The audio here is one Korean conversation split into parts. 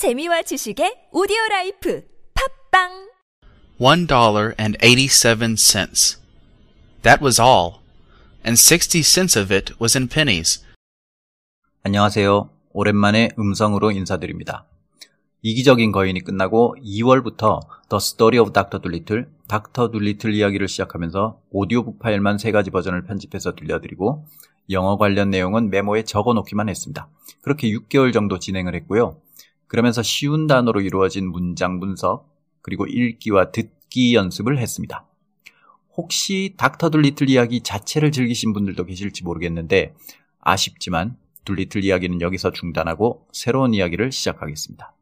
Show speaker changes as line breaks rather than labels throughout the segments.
재미와 지식의 오디오 라이프 팟빵
one dollar and eighty-seven cents. That was all, and sixty cents of it was in pennies.
안녕하세요. 오랜만에 음성으로 인사드립니다. 이기적인 거인이 끝나고 2월부터 The Story of Dr. Dolittle, 닥터 둘리틀 이야기를 시작하면서 오디오북 파일만 세 가지 버전을 편집해서 들려드리고 영어 관련 내용은 메모에 적어 놓기만 했습니다. 그렇게 6개월 정도 진행을 했고요. 그러면서 쉬운 단어로 이루어진 문장 분석, 그리고 읽기와 듣기 연습을 했습니다. 혹시 닥터 둘리틀 이야기 자체를 즐기신 분들도 계실지 모르겠는데 아쉽지만 둘리틀 이야기는 여기서 중단하고 새로운 이야기를 시작하겠습니다.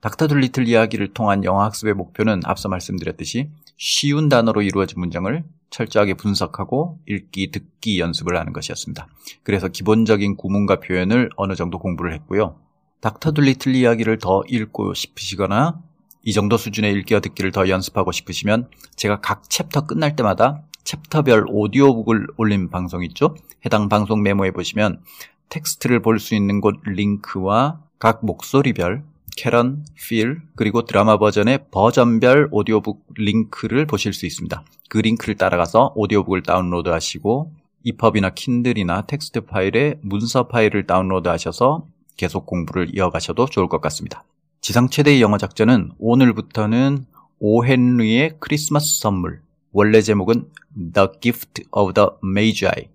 닥터 둘리틀 이야기를 통한 영어 학습의 목표는 앞서 말씀드렸듯이 쉬운 단어로 이루어진 문장을 철저하게 분석하고 읽기, 듣기 연습을 하는 것이었습니다. 그래서 기본적인 구문과 표현을 어느 정도 공부를 했고요. 닥터 둘리틀 이야기를 더 읽고 싶으시거나 이 정도 수준의 읽기와 듣기를 더 연습하고 싶으시면 제가 각 챕터 끝날 때마다 챕터별 오디오북을 올린 방송 있죠? 해당 방송 메모에 보시면 텍스트를 볼 수 있는 곳 링크와 각 목소리별 캐런, 필, 그리고 드라마 버전의 버전별 오디오북 링크를 보실 수 있습니다. 그 링크를 따라가서 오디오북을 다운로드 하시고 EPUB이나 Kindle이나 텍스트 파일에 문서 파일을 다운로드 하셔서 계속 공부를 이어가셔도 좋을 것 같습니다. 지상 최대의 영어 작전은 오늘부터는 오 헨리의 크리스마스 선물, 원래 제목은 The Gift of the Magi,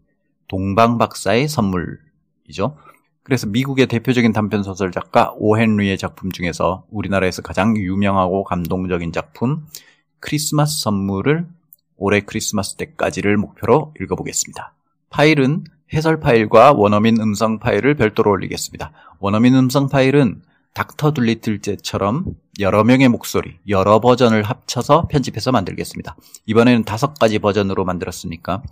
동방 박사의 선물이죠. 그래서 미국의 대표적인 단편 소설 작가 오 헨리의 작품 중에서 우리나라에서 가장 유명하고 감동적인 작품 크리스마스 선물을 올해 크리스마스 때까지를 목표로 읽어보겠습니다. 파일은 해설 파일과 원어민 음성 파일을 별도로 올리겠습니다. 원어민 음성 파일은 닥터 둘리틀제처럼 여러 명의 목소리, 여러 버전을 합쳐서 편집해서 만들겠습니다. 이번에는 다섯 가지 버전으로 만들었으니까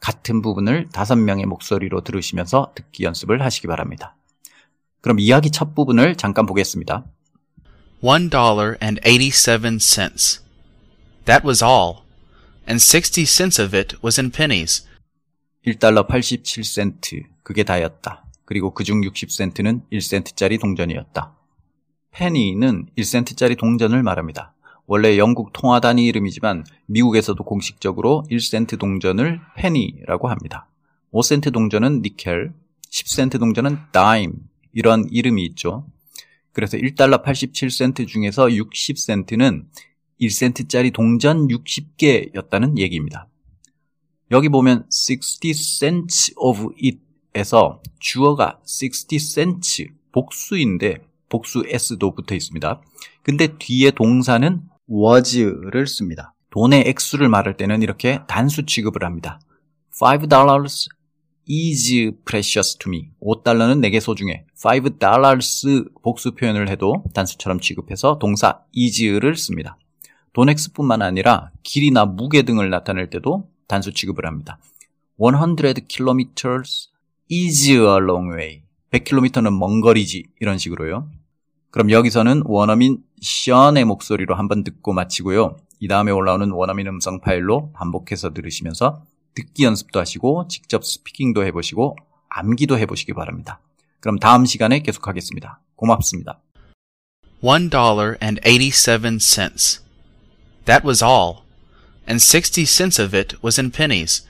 같은 부분을 다섯 명의 목소리로 들으시면서 듣기 연습을 하시기 바랍니다. 그럼 이야기 첫 부분을 잠깐 보겠습니다.
One dollar and eighty-seven cents. That was all, and sixty cents of it was in pennies.
1달러 87센트, 그게 다였다. 그리고 그중 60센트는 1센트짜리 동전이었다. 페니는 1센트짜리 동전을 말합니다. 원래 영국 통화 단위 이름이지만 미국에서도 공식적으로 1센트 동전을 페니라고 합니다. 5센트 동전은 니켈, 10센트 동전은 다임 이런 이름이 있죠. 그래서 1달러 87센트 중에서 60센트는 1센트짜리 동전 60개였다는 얘기입니다. 여기 보면 60 cents of it에서 주어가 60 cents 복수인데 복수 s도 붙어 있습니다. 근데 뒤에 동사는 was를 씁니다. 돈의 액수를 말할 때는 이렇게 단수 취급을 합니다. 5 dollars is precious to me. 5달러는 내게 소중해. 5 dollars 복수 표현을 해도 단수처럼 취급해서 동사 is를 씁니다. 돈 액수뿐만 아니라 길이나 무게 등을 나타낼 때도 단수 취급을 합니다. 100 kilometers is a long way. 100km는 먼 거리지. 이런 식으로요. 그럼 여기서는 원어민 션의 목소리로 한번 듣고 마치고요. 이 다음에 올라오는 원어민 음성 파일로 반복해서 들으시면서 듣기 연습도 하시고 직접 스피킹도 해보시고 암기도 해보시기 바랍니다. 그럼 다음 시간에 계속하겠습니다. 고맙습니다.
One dollar and eighty-seven cents. That was all, and sixty cents of it was in pennies.